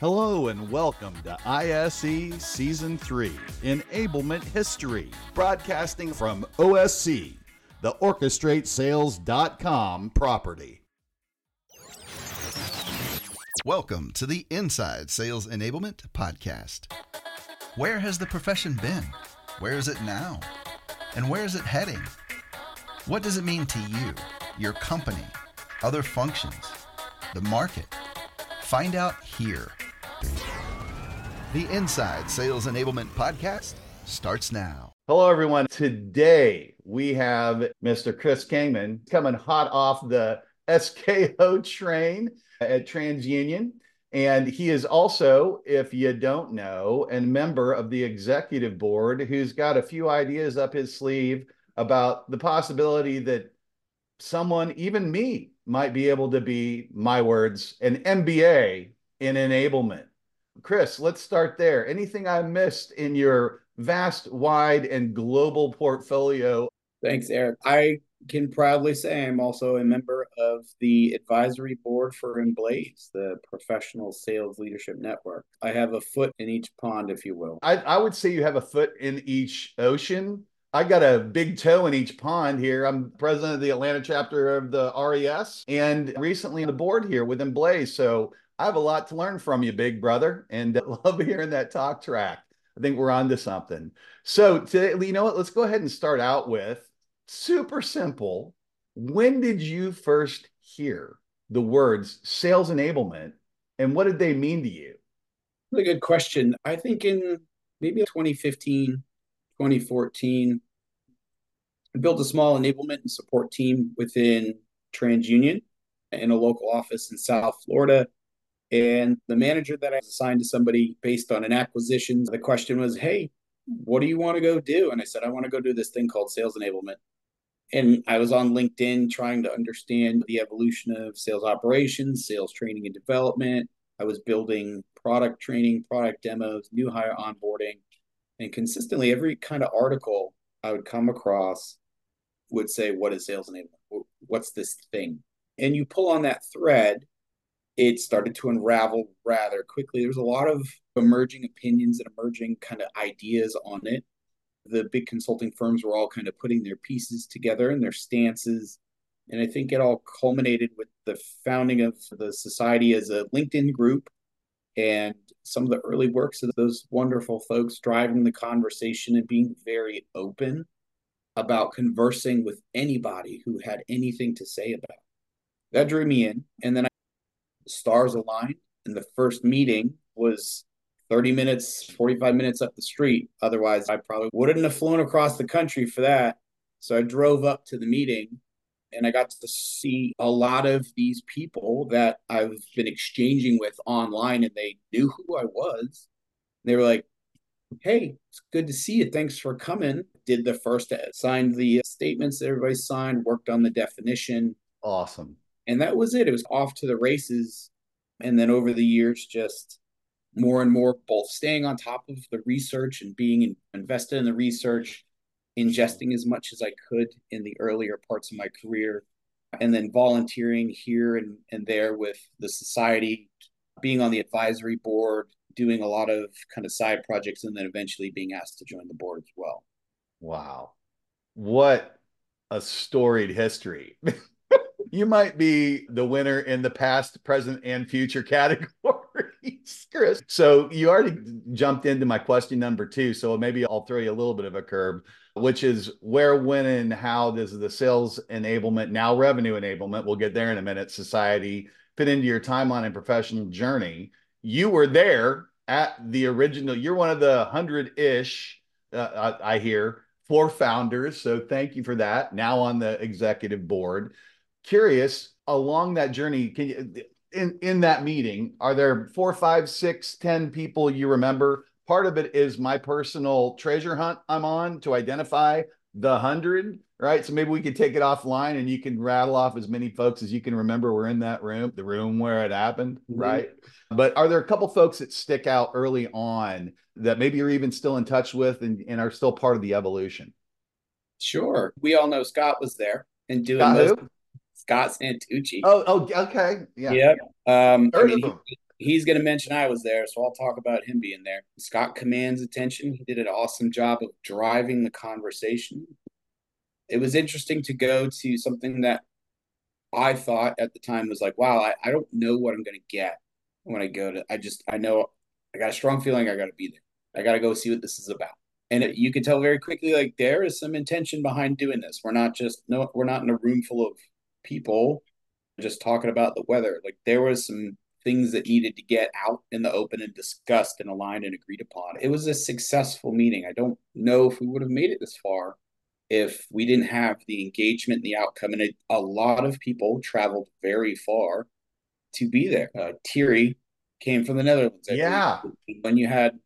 Hello and welcome to ISE Season 3 Enablement History, broadcasting from OSC, the OrchestrateSales.com property. Welcome to the Inside Sales Enablement Podcast. Where has the profession been? Where is it now? And where is it heading? What does it mean to you, your company, other functions, the market? Find out here. The Inside Sales Enablement Podcast starts now. Hello, everyone. Today we have Mr. Chris Kingman coming hot off the SKO train at TransUnion. And he is also, if you don't know, a member of the executive board who's got a few ideas up his sleeve about the possibility that someone, even me, might be able to be, my words, an MBA in enablement. Chris, let's start there. Anything I missed in your vast, wide, and global portfolio? Thanks, Erich. I can proudly say I'm also a member of the advisory board for Emblaze, the professional sales leadership network. I have a foot in each pond, if you will. I, I would say you have a foot in each ocean. I got a big toe in each pond here. I'm president of the Atlanta chapter of the RES and recently on the board here with Emblaze. So I have a lot to learn from you, big brother, and uh, love hearing that talk track. I think we're on to something. So, to, you know what? Let's go ahead and start out with super simple. When did you first hear the words sales enablement and what did they mean to you? Really good question. I think in maybe 2015, 2014, I built a small enablement and support team within TransUnion in a local office in South Florida. And the manager that I assigned to somebody based on an acquisition, the question was, Hey, what do you want to go do? And I said, I want to go do this thing called sales enablement. And I was on LinkedIn trying to understand the evolution of sales operations, sales training and development. I was building product training, product demos, new hire onboarding. And consistently, every kind of article I would come across would say, What is sales enablement? What's this thing? And you pull on that thread, it started to unravel rather quickly. There's a lot of emerging opinions and emerging kind of ideas on it. The big consulting firms were all kind of putting their pieces together and their stances. And I think it all culminated with the founding of the society as a LinkedIn group and some of the early works of those wonderful folks driving the conversation and being very open about conversing with anybody who had anything to say about it. That drew me in. And then stars aligned and the first meeting was 30 minutes 45 minutes up the street. Otherwise i probably wouldn't have flown across the country for that. So i drove up to the meeting and i got to see a lot of these people that i've been exchanging with online and they knew who i was. They were like hey it's good to see you. Thanks for coming. Did the first uh, signed the uh, statements that everybody signed worked on the definition. Awesome and that was it. It was off to the races. And then over the years, just more and more, both staying on top of the research and being invested in the research, ingesting as much as I could in the earlier parts of my career, and then volunteering here and, and there with the society, being on the advisory board, doing a lot of kind of side projects, and then eventually being asked to join the board as well. Wow. What a storied history. you might be the winner in the past, present, and future categories, Chris. So you already jumped into my question number two. So maybe I'll throw you a little bit of a curb, which is where, when, and how does the sales enablement, now revenue enablement, we'll get there in a minute, society fit into your timeline and professional journey? You were there at the original, you're one of the hundred ish, uh, I, I hear, fore-founders. So thank you for that. Now on the executive board curious along that journey can you in in that meeting are there four five six ten people you remember? Part of it is my personal treasure hunt i'm on to identify the hundred right? So maybe we could take it offline and you can rattle off as many folks as you can remember were in that room the room where it happened mm-hmm. right? But are there a couple folks that stick out early on that maybe you're even still in touch with and, and are still part of the evolution? Sure. We all know scott was there and doing those Scott Santucci. Oh, oh, okay, yeah. Yep. Um, I mean, him. he's going to mention I was there, so I'll talk about him being there. Scott commands attention. He did an awesome job of driving the conversation. It was interesting to go to something that I thought at the time was like, wow, I, I don't know what I'm going to get when I go to, I just, I know I got a strong feeling I got to be there. I got to go see what this is about. And it, you can tell very quickly, like, there is some intention behind doing this. We're not just, no, we're not in a room full of people just talking about the weather. Like, there was some things that needed to get out in the open and discussed and aligned and agreed upon. It was a successful meeting. I don't know if we would have made it this far if we didn't have the engagement and the outcome. And a lot of people traveled very far to be there. Uh, Thierry came from the Netherlands. I yeah. Believe. When you had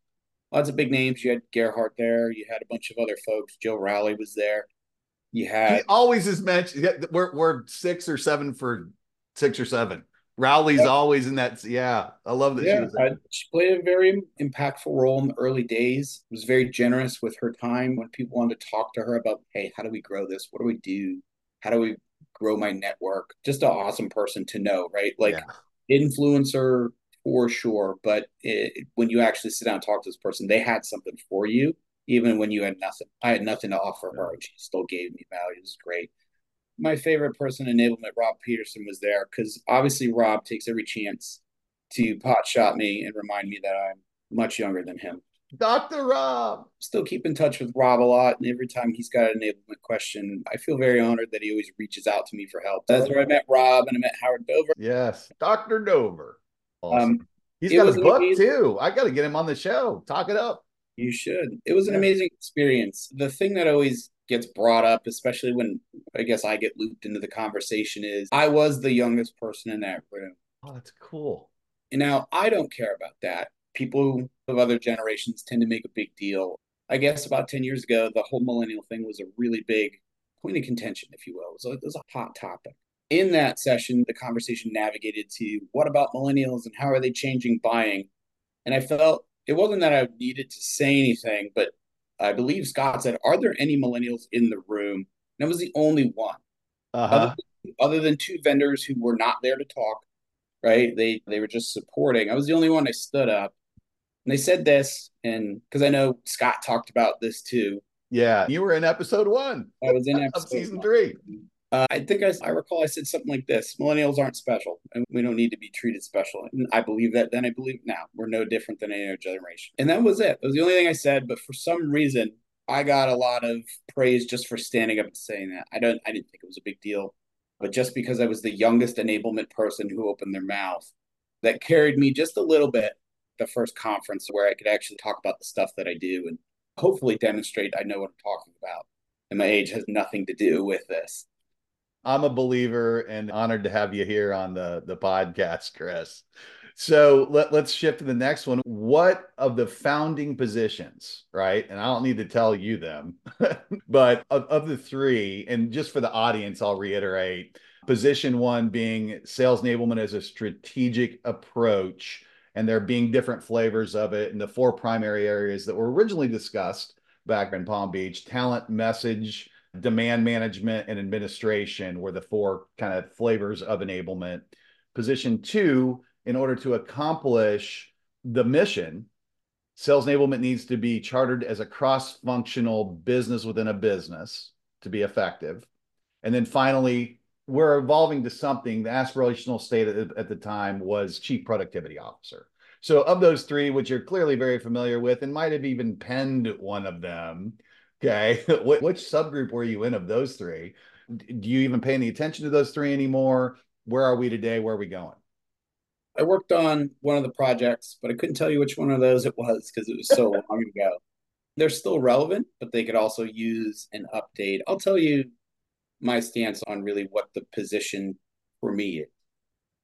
lots of big names, you had Gerhard there, you had a bunch of other folks. Jill Rowley was there. You had. He always is mentioned. We're, we're six or seven for six or seven. Rowley's yeah. always in that. Yeah, I love that yeah, she there. She played a very impactful role in the early days. Was very generous with her time when people wanted to talk to her about, hey, how do we grow this? What do we do? How do we grow my network? Just an awesome person to know, right? Like yeah. influencer for sure, but it, when you actually sit down and talk to this person, they had something for you, even when you had nothing. I had nothing to offer her. She still gave me value. It was great my favorite person enablement, Rob Peterson, was there because obviously Rob takes every chance to pot shot me and remind me that I'm much younger than him. Dr. Rob. Still keep in touch with Rob a lot. And every time he's got an enablement question, I feel very honored that he always reaches out to me for help. That's where I met Rob and I met Howard Dover. Yes, Dr. Dover. Awesome. Um, he's got a book amazing... too. I got to get him on the show. Talk it up. You should. It was an yeah. amazing experience. The thing that always gets brought up, especially when I guess I get looped into the conversation, is I was the youngest person in that room. Oh, that's cool. And now I don't care about that. People of other generations tend to make a big deal. I guess about 10 years ago, the whole millennial thing was a really big point of contention, if you will. It was, a, it was a hot topic. In that session, the conversation navigated to what about millennials and how are they changing buying? And I felt it wasn't that I needed to say anything, but I believe Scott said, "Are there any millennials in the room?" And I was the only one, uh-huh. other, than, other than two vendors who were not there to talk. Right? They they were just supporting. I was the only one. I stood up, and they said this, and because I know Scott talked about this too. Yeah, you were in episode one. I was in episode of season one. three. Uh, I think I, I recall I said something like this millennials aren't special and we don't need to be treated special. And I believe that then I believe now we're no different than any other generation. And that was it. It was the only thing I said. But for some reason, I got a lot of praise just for standing up and saying that. I don't I didn't think it was a big deal. But just because I was the youngest enablement person who opened their mouth, that carried me just a little bit the first conference where I could actually talk about the stuff that I do and hopefully demonstrate I know what I'm talking about. And my age has nothing to do with this. I'm a believer and honored to have you here on the, the podcast, Chris. So let, let's shift to the next one. What of the founding positions, right? And I don't need to tell you them, but of, of the three, and just for the audience, I'll reiterate position one being sales enablement as a strategic approach, and there being different flavors of it in the four primary areas that were originally discussed back in Palm Beach talent, message, demand management and administration were the four kind of flavors of enablement. Position two, in order to accomplish the mission, sales enablement needs to be chartered as a cross functional business within a business to be effective. And then finally, we're evolving to something. The aspirational state at, the time was chief productivity officer. So, of those three, which you're clearly very familiar with and might have even penned one of them, Okay. Which subgroup were you in of those three? Do you even pay any attention to those three anymore? Where are we today? Where are we going? I worked on one of the projects, but I couldn't tell you which one of those it was because it was so long ago. They're still relevant, but they could also use an update. I'll tell you my stance on really what the position for me is.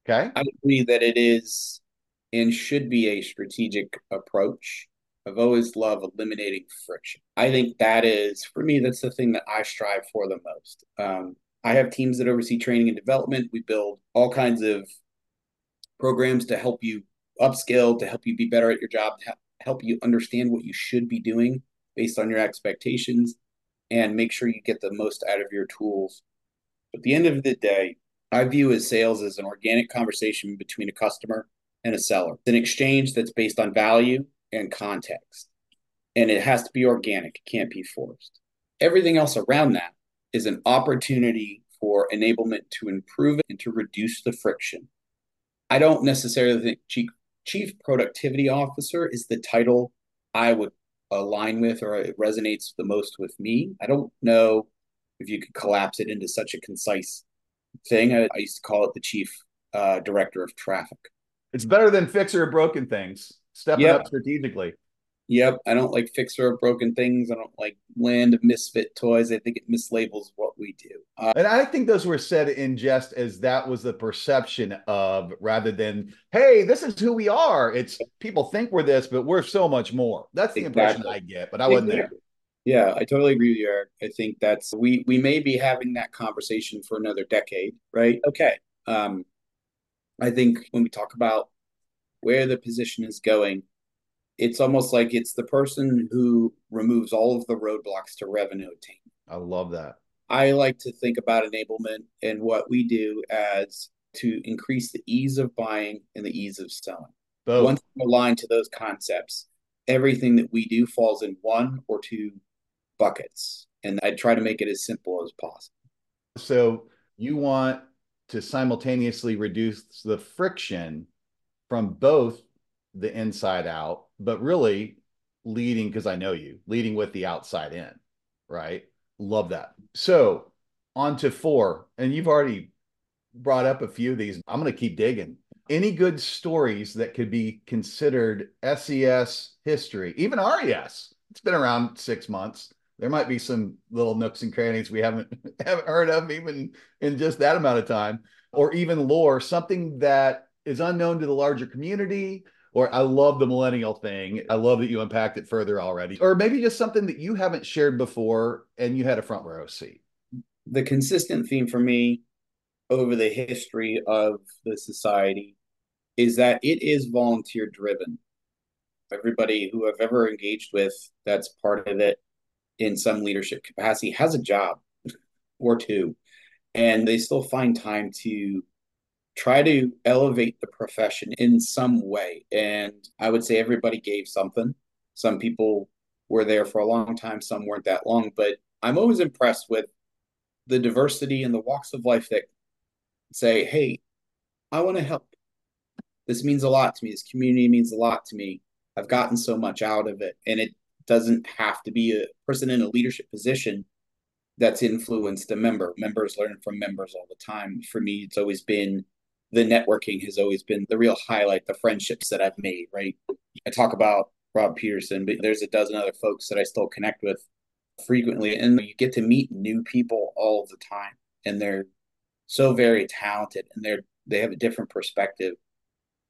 Okay. I agree that it is and should be a strategic approach I've always loved eliminating friction. I think that is, for me, that's the thing that I strive for the most. Um, I have teams that oversee training and development. We build all kinds of programs to help you upskill, to help you be better at your job, to help you understand what you should be doing based on your expectations, and make sure you get the most out of your tools. At the end of the day, I view as sales as an organic conversation between a customer and a seller. It's an exchange that's based on value and context. And it has to be organic, it can't be forced. Everything else around that is an opportunity for enablement to improve and to reduce the friction. I don't necessarily think chief, chief productivity officer is the title I would align with or it resonates the most with me. I don't know if you could collapse it into such a concise thing. I, I used to call it the chief uh, director of traffic. It's better than fixer of broken things. Stepping yep. up strategically. Yep, I don't like fixer of broken things. I don't like land of misfit toys. I think it mislabels what we do. Uh, and I think those were said in jest as that was the perception of rather than, hey, this is who we are. It's people think we're this, but we're so much more. That's the exactly. impression I get, but I wasn't exactly. there. Yeah, I totally agree with you, Erich. I think that's we we may be having that conversation for another decade, right? Okay. Um, I think when we talk about where the position is going, it's almost like it's the person who removes all of the roadblocks to revenue attainment. I love that. I like to think about enablement and what we do as to increase the ease of buying and the ease of selling. Both. Once you align to those concepts, everything that we do falls in one or two buckets. And I try to make it as simple as possible. So you want to simultaneously reduce the friction from both the inside out, but really leading because I know you, leading with the outside in, right? Love that. So on to four, and you've already brought up a few of these. I'm going to keep digging. Any good stories that could be considered SES history, even RES? It's been around six months. There might be some little nooks and crannies we haven't haven't heard of even in just that amount of time, or even lore, something that is unknown to the larger community or I love the millennial thing. I love that you unpacked it further already. Or maybe just something that you haven't shared before and you had a front row seat. The consistent theme for me over the history of the society is that it is volunteer driven. Everybody who I've ever engaged with that's part of it in some leadership capacity has a job or two, and they still find time to try to elevate the profession in some way. And I would say everybody gave something. Some people were there for a long time, some weren't that long, but I'm always impressed with the diversity and the walks of life that say, hey, I want to help. This means a lot to me. This community means a lot to me. I've gotten so much out of it. And it doesn't have to be a person in a leadership position that's influenced a member. Members learn from members all the time. For me, it's always been the networking has always been the real highlight, the friendships that I've made, right? I talk about Rob Peterson, but there's a dozen other folks that I still connect with frequently. And you get to meet new people all the time. And they're so very talented and they're they have a different perspective.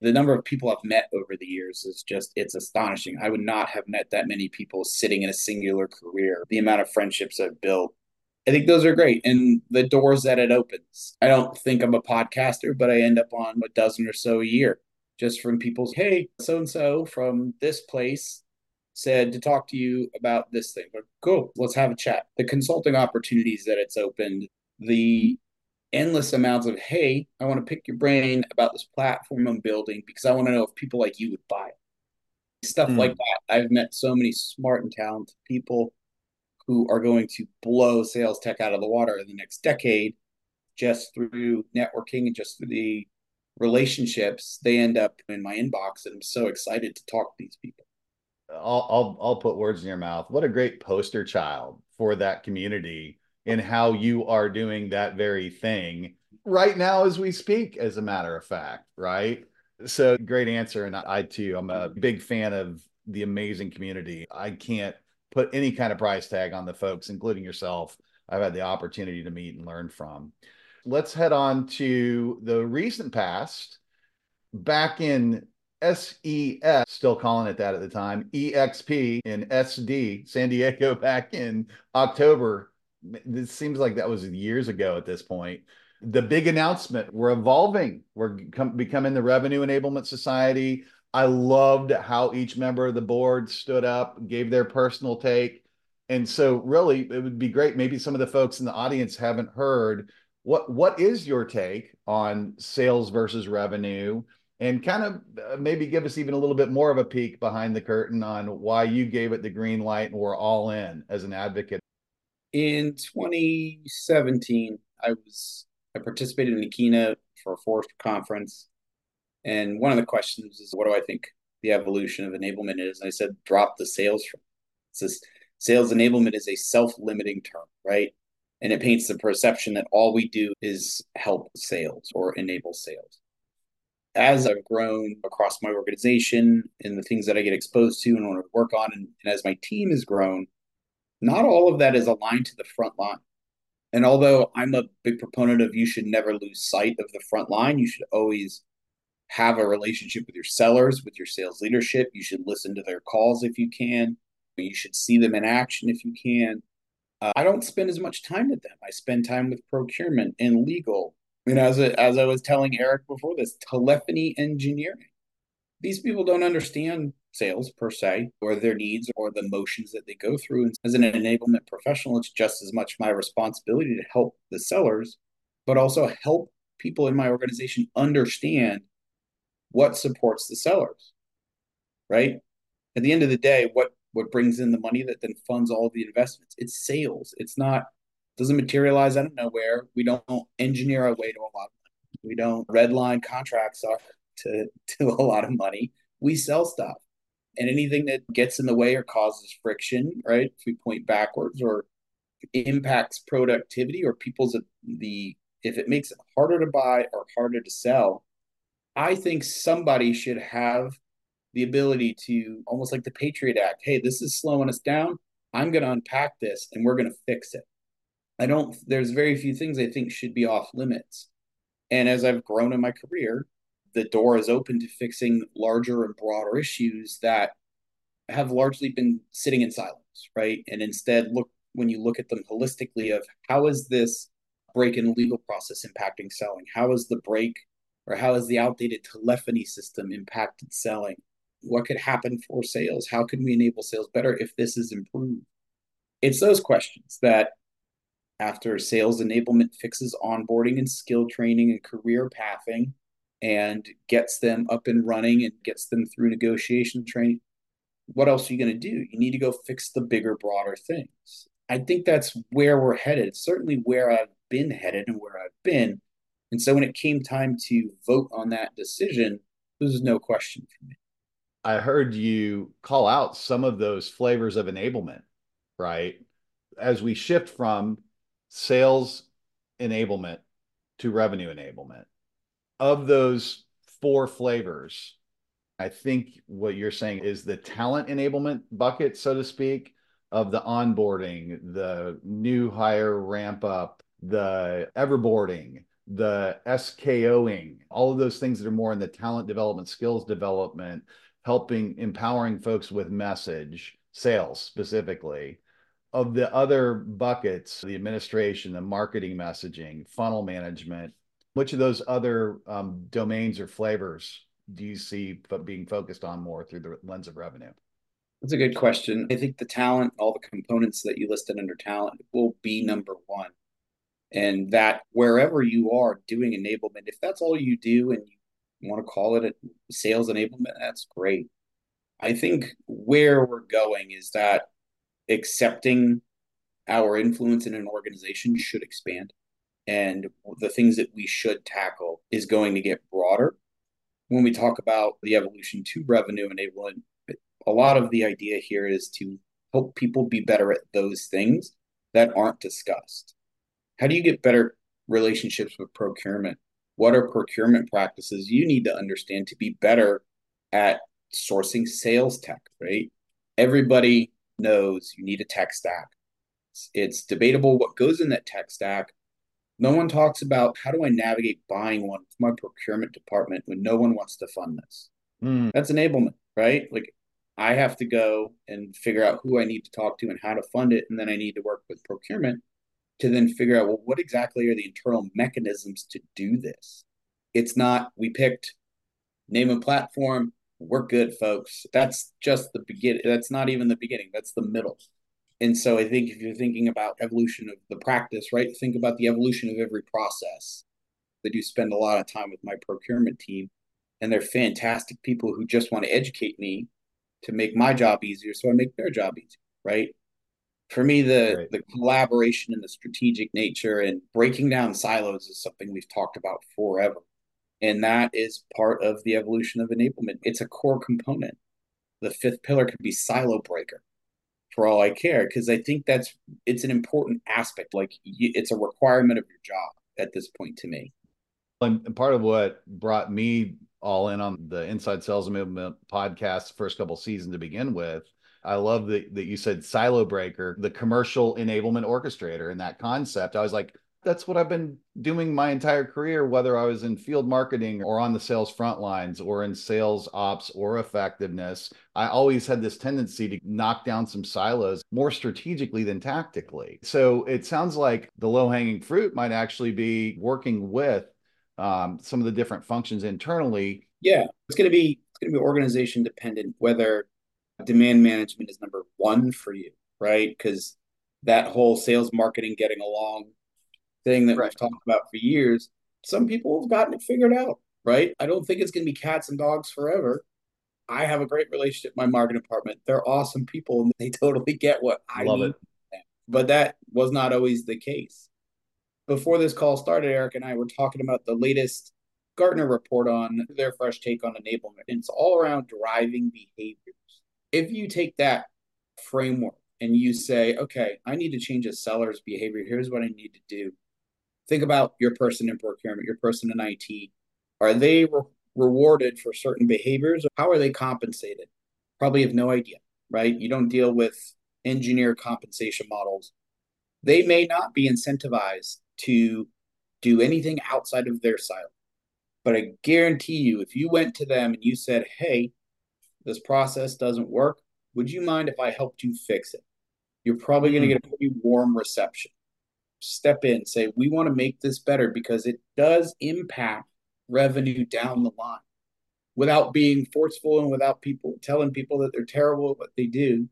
The number of people I've met over the years is just it's astonishing. I would not have met that many people sitting in a singular career. The amount of friendships I've built I think those are great. And the doors that it opens. I don't think I'm a podcaster, but I end up on a dozen or so a year just from people's, hey, so and so from this place said to talk to you about this thing. But cool, let's have a chat. The consulting opportunities that it's opened, the endless amounts of, hey, I want to pick your brain about this platform I'm building because I want to know if people like you would buy it. Stuff mm. like that. I've met so many smart and talented people who are going to blow sales tech out of the water in the next decade just through networking and just through the relationships they end up in my inbox and i'm so excited to talk to these people. I'll, I'll i'll put words in your mouth. What a great poster child for that community and how you are doing that very thing right now as we speak as a matter of fact right? So great answer and i too i'm a big fan of the amazing community. I can't put any kind of price tag on the folks, including yourself. I've had the opportunity to meet and learn from. Let's head on to the recent past. Back in SES, still calling it that at the time, EXP in SD, San Diego, back in October. This seems like that was years ago at this point. The big announcement we're evolving, we're becoming the Revenue Enablement Society. I loved how each member of the board stood up, gave their personal take. And so really it would be great. Maybe some of the folks in the audience haven't heard what what is your take on sales versus revenue and kind of uh, maybe give us even a little bit more of a peek behind the curtain on why you gave it the green light and we're all in as an advocate. In 2017, I was I participated in a keynote for a Forrester conference, and one of the questions is, "What do I think the evolution of enablement is?" And I said, "Drop the sales." Says sales enablement is a self-limiting term, right? And it paints the perception that all we do is help sales or enable sales as I've grown across my organization and the things that I get exposed to and want to work on, and, and as my team has grown, not all of that is aligned to the front line. And although I'm a big proponent of you should never lose sight of the front line, you should always have a relationship with your sellers, with your sales leadership. You should listen to their calls if you can. You should see them in action if you can. Uh, I don't spend as much time with them. I spend time with procurement and legal And as a, as I was telling Erich before this, telephony engineering. These people don't understand sales per se, or their needs, or the motions that they go through. And as an enablement professional, it's just as much my responsibility to help the sellers, but also help people in my organization understand what supports the sellers. Right. At the end of the day, what what brings in the money that then funds all the investments? It's sales. It's not doesn't materialize out of nowhere. We don't engineer our way to a lot of money. We don't redline contracts to, to a lot of money. We sell stuff. And anything that gets in the way or causes friction, right? If we point backwards or impacts productivity or people's the if it makes it harder to buy or harder to sell, I think somebody should have the ability to almost like the Patriot Act. Hey, this is slowing us down. I'm going to unpack this and we're going to fix it. I don't, there's very few things I think should be off limits. And as I've grown in my career, the door is open to fixing larger and broader issues that have largely been sitting in silence, right? And instead, look, when you look at them holistically, of how is this break in legal process impacting selling? How is the break or how has the outdated telephony system impacted selling? What could happen for sales? How can we enable sales better if this is improved? It's those questions that after sales enablement fixes onboarding and skill training and career pathing and gets them up and running and gets them through negotiation training what else are you going to do you need to go fix the bigger broader things i think that's where we're headed certainly where i've been headed and where i've been and so when it came time to vote on that decision there's no question for me i heard you call out some of those flavors of enablement right as we shift from sales enablement to revenue enablement. Of those four flavors, I think what you're saying is the talent enablement bucket, so to speak, of the onboarding, the new hire ramp up, the everboarding, the SKOing, all of those things that are more in the talent development, skills development, helping empowering folks with message, sales specifically of the other buckets, the administration, the marketing messaging, funnel management, which of those other um, domains or flavors do you see being focused on more through the lens of revenue? That's a good question. I think the talent, all the components that you listed under talent will be number one. And that wherever you are doing enablement, if that's all you do and you want to call it a sales enablement, that's great. I think where we're going is that accepting our influence in an organization should expand. And the things that we should tackle is going to get broader. When we talk about the evolution to revenue enablement, a lot of the idea here is to help people be better at those things that aren't discussed. How do you get better relationships with procurement? What are procurement practices you need to understand to be better at sourcing sales tech, right? Everybody knows you need a tech stack. It's, it's debatable what goes in that tech stack. No one talks about how do I navigate buying one for my procurement department when no one wants to fund this. Mm. That's enablement, right? Like I have to go and figure out who I need to talk to and how to fund it, and then I need to work with procurement to then figure out well what exactly are the internal mechanisms to do this. It's not we picked name a platform, we're good, folks. That's just the beginning. That's not even the beginning. That's the middle. And so I think if you're thinking about evolution of the practice, right, think about the evolution of every process. I do spend a lot of time with my procurement team and they're fantastic people who just want to educate me to make my job easier so I make their job easier, right? For me, the right. the collaboration and the strategic nature and breaking down silos is something we've talked about forever. And that is part of the evolution of enablement. It's a core component. The fifth pillar could be silo breaker for all I care, because I think that's it's an important aspect. Like it's a requirement of your job at this point to me. And part of what brought me all in on the Inside Sales Enablement podcast first couple seasons to begin with. I love that, that you said silo breaker, the commercial enablement orchestrator, and that concept. I was like, that's what I've been doing my entire career, whether I was in field marketing or on the sales front lines or in sales ops or effectiveness. I always had this tendency to knock down some silos more strategically than tactically. So it sounds like the low hanging fruit might actually be working with um, some of the different functions internally. Yeah, it's going to be it's going to be organization dependent whether demand management is number one for you, right? Because that whole sales marketing getting along thing that right. we've talked about for years, some people have gotten it figured out, right? I don't think it's going to be cats and dogs forever. I have a great relationship with my marketing department. They're awesome people and they totally get what I Love need. It. But that was not always the case before this call started, Erich and I were talking about the latest Gartner report on their fresh take on enablement. And it's all around driving behaviors. If you take that framework and you say, okay, I need to change a seller's behavior, here's what I need to do. Think about your person in procurement, your person in IT. Are they re- rewarded for certain behaviors? How are they compensated? Probably have no idea, right? You don't deal with engineer compensation models. They may not be incentivized to do anything outside of their silo. But I guarantee you, if you went to them and you said, hey, this process doesn't work, would you mind if I helped you fix it? You're probably going to mm-hmm. get a pretty warm reception. Step in, say, we want to make this better because it does impact revenue down the line without being forceful and without people telling people that they're terrible at what they do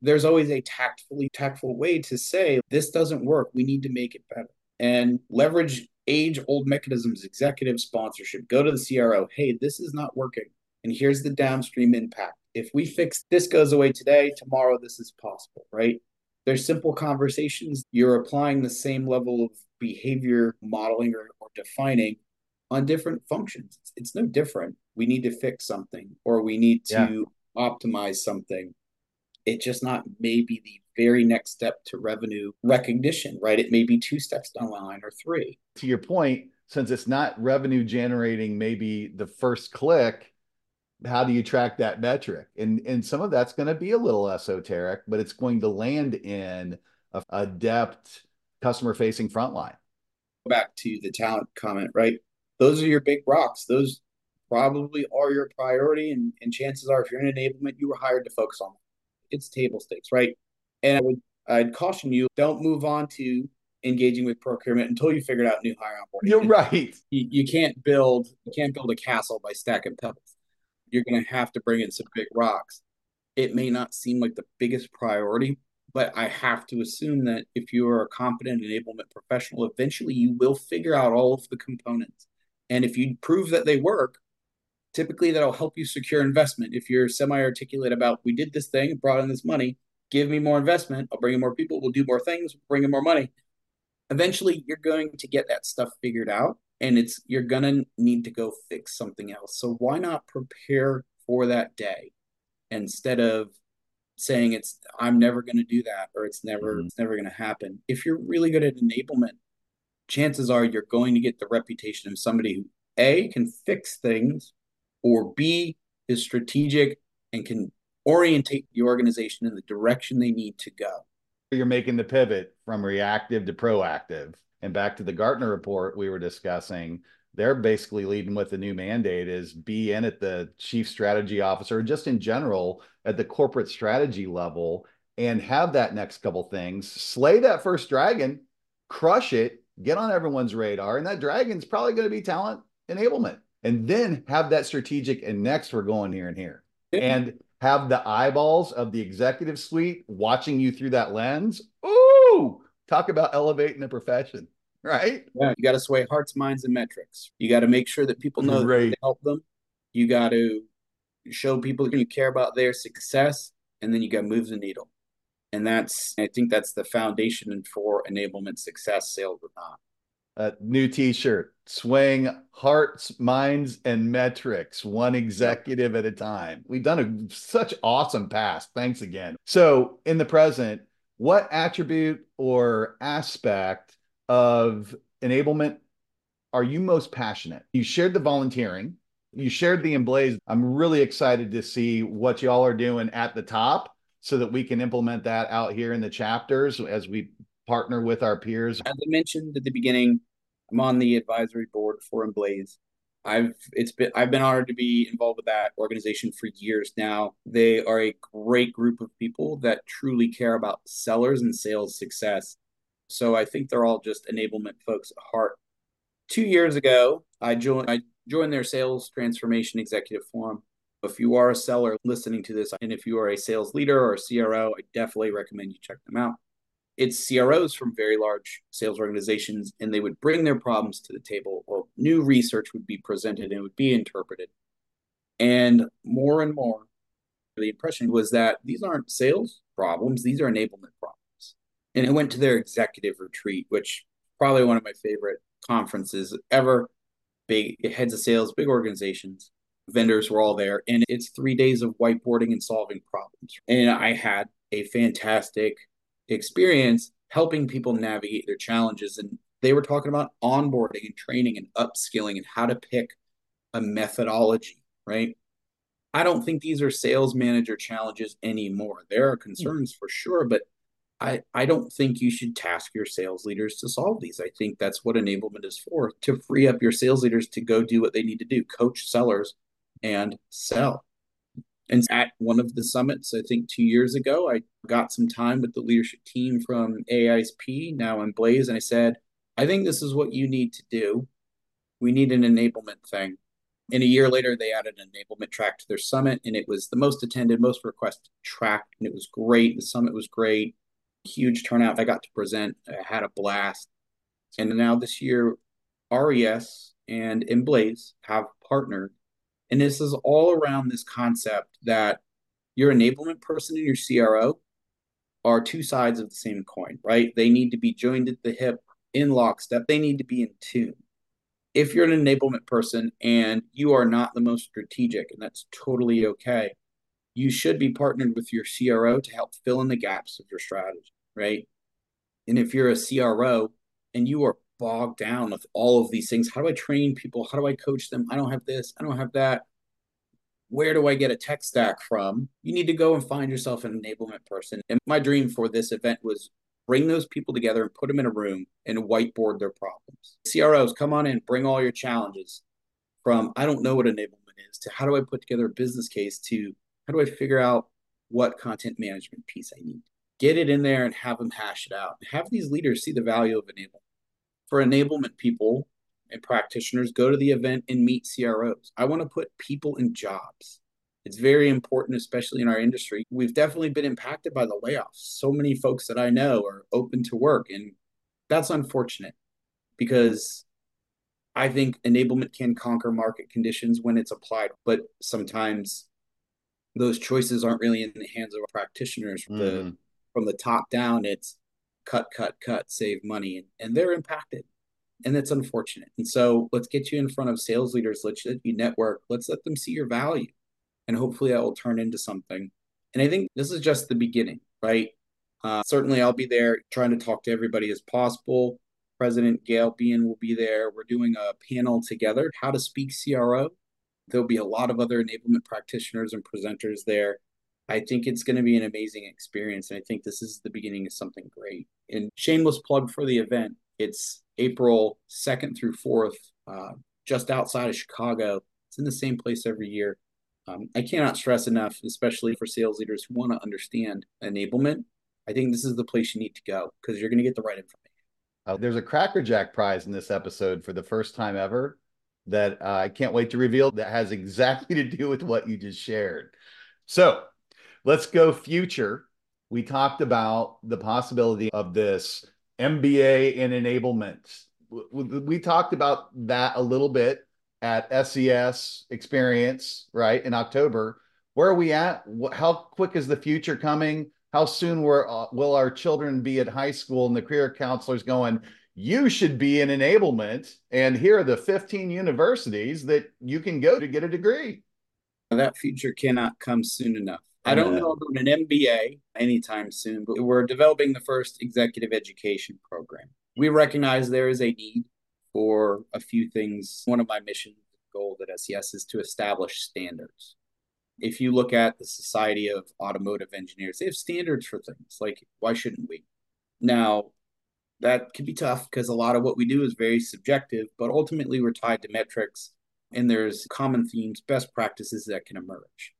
there's always a tactfully tactful way to say this doesn't work we need to make it better and leverage age old mechanisms, executive sponsorship. Go to the CRO. Hey, this is not working. And here's the downstream impact. If we fix this goes away today, tomorrow this is possible, right? There's simple conversations. You're applying the same level of behavior modeling or, or defining on different functions. It's, it's, no different. We need to fix something or we need to yeah. optimize something. It's just not maybe the very next step to revenue recognition, right? It may be two steps down the line or three. To your point, since it's not revenue generating, maybe the first click, how do you track that metric? And and some of that's going to be a little esoteric, but it's going to land in a adept customer facing frontline. Back to the talent comment, right? Those are your big rocks. Those probably are your priority. And, and chances are, if you're in enablement, you were hired to focus on. It's table stakes, right? And I would I'd caution you, don't move on to engaging with procurement until you figured out new hire onboarding. You're right. You, you can't build you can't build a castle by stacking pebbles. You're going to have to bring in some big rocks. It may not seem like the biggest priority, but I have to assume that if you are a competent enablement professional, eventually you will figure out all of the components. And if you prove that they work, typically that'll help you secure investment. If you're semi articulate about, we did this thing, brought in this money, give me more investment. I'll bring in more people. We'll do more things. bring in more money. Eventually, you're going to get that stuff figured out, and it's you're gonna need to go fix something else. So why not prepare for that day instead of saying it's I'm never going to do that or it's never mm-hmm. it's never going to happen. If you're really good at enablement, chances are you're going to get the reputation of somebody who A can fix things or B is strategic and can orientate the organization in the direction they need to go. You're making the pivot from reactive to proactive. And back to the Gartner report we were discussing, they're basically leading with the new mandate is be in at the chief strategy officer, just in general at the corporate strategy level, and have that next couple things, slay that first dragon, crush it, get on everyone's radar. And that dragon's probably going to be talent enablement. And then have that strategic, and next we're going here and here. And have the eyeballs of the executive suite watching you through that lens. Ooh, talk about elevating the profession, right? Yeah, you got to sway hearts, minds, and metrics. You got to make sure that people know that help them. You got to show people you care about their success, and then you got to move the needle. And that's, I think that's the foundation for enablement success, sales or not. A new t-shirt swing hearts minds and metrics one executive at a time we've done a such awesome past thanks again so in the present what attribute or aspect of enablement are you most passionate you shared the volunteering you shared the emblaze i'm really excited to see what y'all are doing at the top so that we can implement that out here in the chapters as we partner with our peers. As I mentioned at the beginning, I'm on the advisory board for Emblaze. I've it's been I've been honored to be involved with that organization for years now. They are a great group of people that truly care about sellers and sales success. So I think they're all just enablement folks at heart. Two years ago, I joined I joined their sales transformation executive forum. If you are a seller listening to this, and if you are a sales leader or a CRO, I definitely recommend you check them out it's CROs from very large sales organizations, and they would bring their problems to the table, or new research would be presented and would be interpreted. And more and more, the impression was that these aren't sales problems, these are enablement problems. And it went to their executive retreat, which probably one of my favorite conferences ever. Big heads of sales, big organizations, vendors were all there. And it's three days of whiteboarding and solving problems. And I had a fantastic experience helping people navigate their challenges. And they were talking about onboarding and training and upskilling and how to pick a methodology, right? I don't think these are sales manager challenges anymore. There are hmm. concerns for sure, but I, I don't think you should task your sales leaders to solve these. I think that's what enablement is for to free up your sales leaders to go do what they need to do coach sellers and sell. And at one of the summits, I think two years ago, I got some time with the leadership team from AISP, now Emblaze, and I said, I think this is what you need to do. We need an enablement thing. And a year later, they added an enablement track to their summit, and it was the most attended, most requested track, and it was great. The summit was great, huge turnout. I got to present, I had a blast. And now this year, RES and Emblaze have partnered and this is all around this concept that your enablement person and your CRO are two sides of the same coin, right? They need to be joined at the hip in lockstep. They need to be in tune. If you're an enablement person and you are not the most strategic, and that's totally okay, you should be partnered with your CRO to help fill in the gaps of your strategy, right? And if you're a CRO and you are bogged down with all of these things. How do I train people? How do I coach them? I don't have this. I don't have that. Where do I get a tech stack from? You need to go and find yourself an enablement person. And my dream for this event was bring those people together and put them in a room and whiteboard their problems. CROs, come on in, bring all your challenges from I don't know what enablement is to how do I put together a business case to how do I figure out what content management piece I need. Get it in there and have them hash it out. Have these leaders see the value of enablement for enablement people and practitioners go to the event and meet CROs. I want to put people in jobs. It's very important, especially in our industry. We've definitely been impacted by the layoffs. So many folks that I know are open to work, and that's unfortunate because I think enablement can conquer market conditions when it's applied, but sometimes those choices aren't really in the hands of practitioners. Mm. The, from the top down, it's cut, cut, cut, save money, and, and they're impacted. And that's unfortunate. And so let's get you in front of sales leaders. Let's let you network. Let's let them see your value. And hopefully that will turn into something. And I think this is just the beginning, right? Uh, certainly, I'll be there trying to talk to everybody as possible. President Gail Bean will be there. We're doing a panel together, How to Speak CRO. There'll be a lot of other enablement practitioners and presenters there. I think it's going to be an amazing experience. And I think this is the beginning of something great. And shameless plug for the event. It's April 2nd through 4th, uh, just outside of Chicago. It's in the same place every year. Um, I cannot stress enough, especially for sales leaders who want to understand enablement. I think this is the place you need to go because you're going to get the right information. Uh, there's a Cracker Jack prize in this episode for the first time ever that uh, I can't wait to reveal that has exactly to do with what you just shared. So let's go future. We talked about the possibility of this MBA in enablement. We talked about that a little bit at SES experience, right, in October. Where are we at? How quick is the future coming? How soon uh, will our children be at high school and the career counselors going, you should be in enablement, and here are the 15 universities that you can go to get a degree? That future cannot come soon enough. I don't know about an MBA anytime soon, but we're developing the first executive education program. We recognize there is a need for a few things. One of my mission goals at SES is to establish standards. If you look at the Society of Automotive Engineers, they have standards for things. Like, why shouldn't we? Now, that can be tough because a lot of what we do is very subjective, but ultimately we're tied to metrics and there's common themes, best practices that can emerge.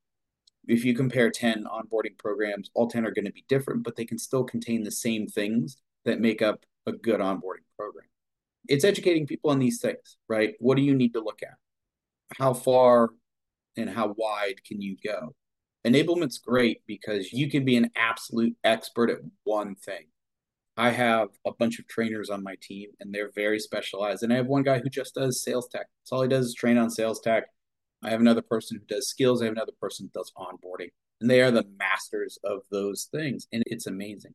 If you compare 10 onboarding programs, all 10 are going to be different, but they can still contain the same things that make up a good onboarding program it's educating people on these things, right? What do you need to look at? How far and how wide can you go? Enablement's great because you can be an absolute expert at one thing. I have a bunch of trainers on my team and they're very specialized. And I have one guy who just does sales tech. That's all he does is train on sales tech. I have another person who does skills. I have another person who does onboarding. And they are the masters of those things. And it's amazing.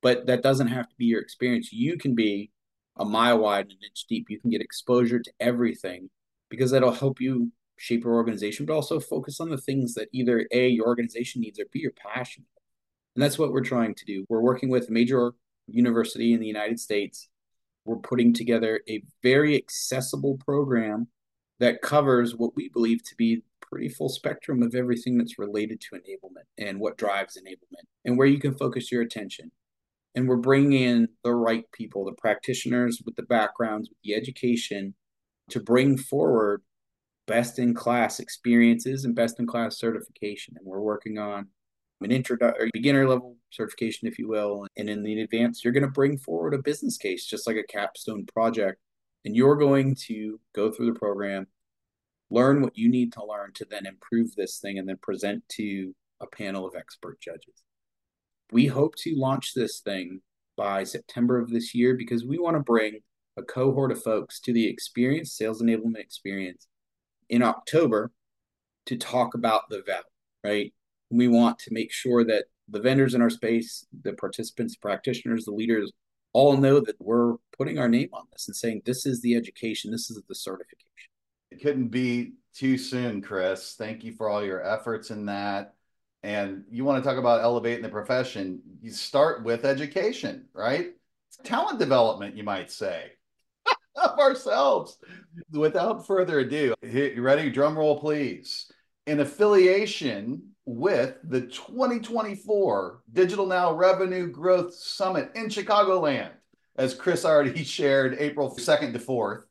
But that doesn't have to be your experience. You can be a mile wide and an inch deep. You can get exposure to everything because that'll help you shape your organization, but also focus on the things that either A, your organization needs, or B, your passion. And that's what we're trying to do. We're working with major university in the United States. We're putting together a very accessible program that covers what we believe to be pretty full spectrum of everything that's related to enablement and what drives enablement and where you can focus your attention and we're bringing in the right people, the practitioners with the backgrounds, with the education to bring forward best in class experiences and best in class certification. And we're working on an introductory beginner level certification, if you will. And in the advanced, you're going to bring forward a business case, just like a capstone project. And you're going to go through the program, learn what you need to learn to then improve this thing and then present to a panel of expert judges we hope to launch this thing by September of this year because we want to bring a cohort of folks to the experience, sales enablement experience in October to talk about the value, right? We want to make sure that the vendors in our space, the participants, practitioners, the leaders all know that we're putting our name on this and saying this is the education, this is the certification. It couldn't be too soon, Chris. Thank you for all your efforts in that and you want to talk about elevating the profession, you start with education, right? Talent development, you might say, of ourselves. Without further ado, you ready? Drum roll, please. In affiliation with the 2024 Digital Now Revenue Growth Summit in Chicagoland, as Chris already shared, April 2nd to 4th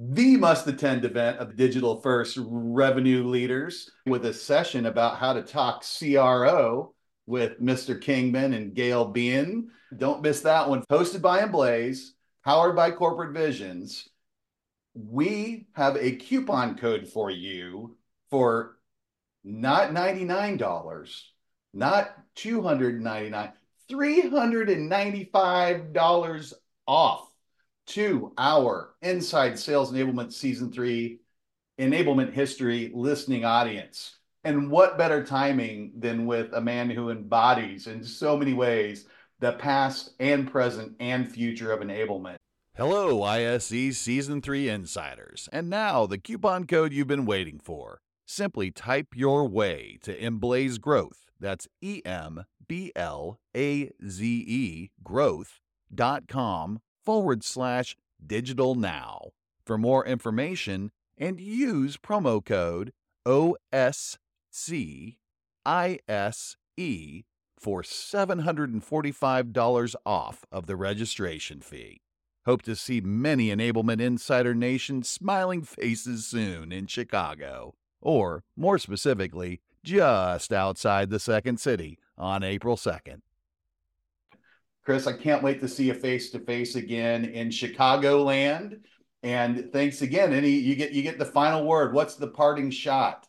the must attend event of digital first revenue leaders with a session about how to talk CRO with Mr. Kingman and Gail Bean. Don't miss that one. Hosted by Emblaze, powered by Corporate Visions. We have a coupon code for you for not $99, not 299, $395 off to our Inside Sales Enablement Season 3 Enablement History listening audience. And what better timing than with a man who embodies in so many ways the past and present and future of enablement. Hello, ISE Season 3 Insiders. And now the coupon code you've been waiting for. Simply type your way to Emblaze Growth. That's E M B L A Z E growth.com forward slash digital now for more information and use promo code OSCISE for $745 off of the registration fee. Hope to see many Enablement Insider Nation smiling faces soon in Chicago, or more specifically, just outside the second city on April 2nd. Chris, I can't wait to see you face to face again in Chicagoland. And thanks again. Any you get you get the final word. What's the parting shot?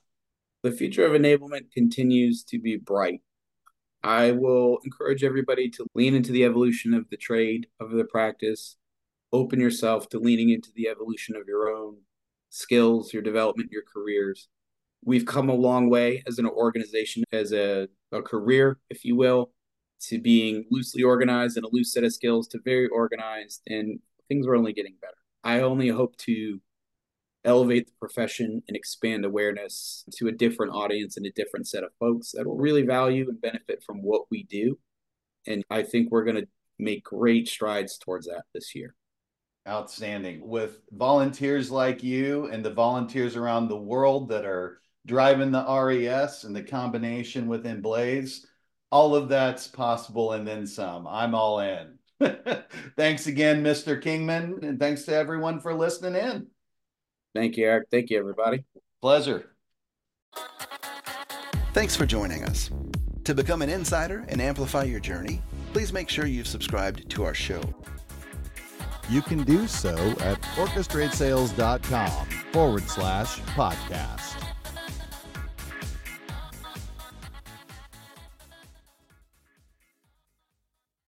The future of enablement continues to be bright. I will encourage everybody to lean into the evolution of the trade, of the practice. Open yourself to leaning into the evolution of your own skills, your development, your careers. We've come a long way as an organization, as a, a career, if you will, to being loosely organized and a loose set of skills to very organized, and things are only getting better. I only hope to elevate the profession and expand awareness to a different audience and a different set of folks that will really value and benefit from what we do. And I think we're going to make great strides towards that this year. Outstanding. With volunteers like you and the volunteers around the world that are driving the RES and the combination with Emblaze, all of that's possible and then some. I'm all in. thanks again, Mr. Kingman, and thanks to everyone for listening in. Thank you, Erich. Thank you, everybody. Pleasure. Thanks for joining us. To become an insider and amplify your journey, please make sure you've subscribed to our show. You can do so at orchestratesales.com forward slash podcast.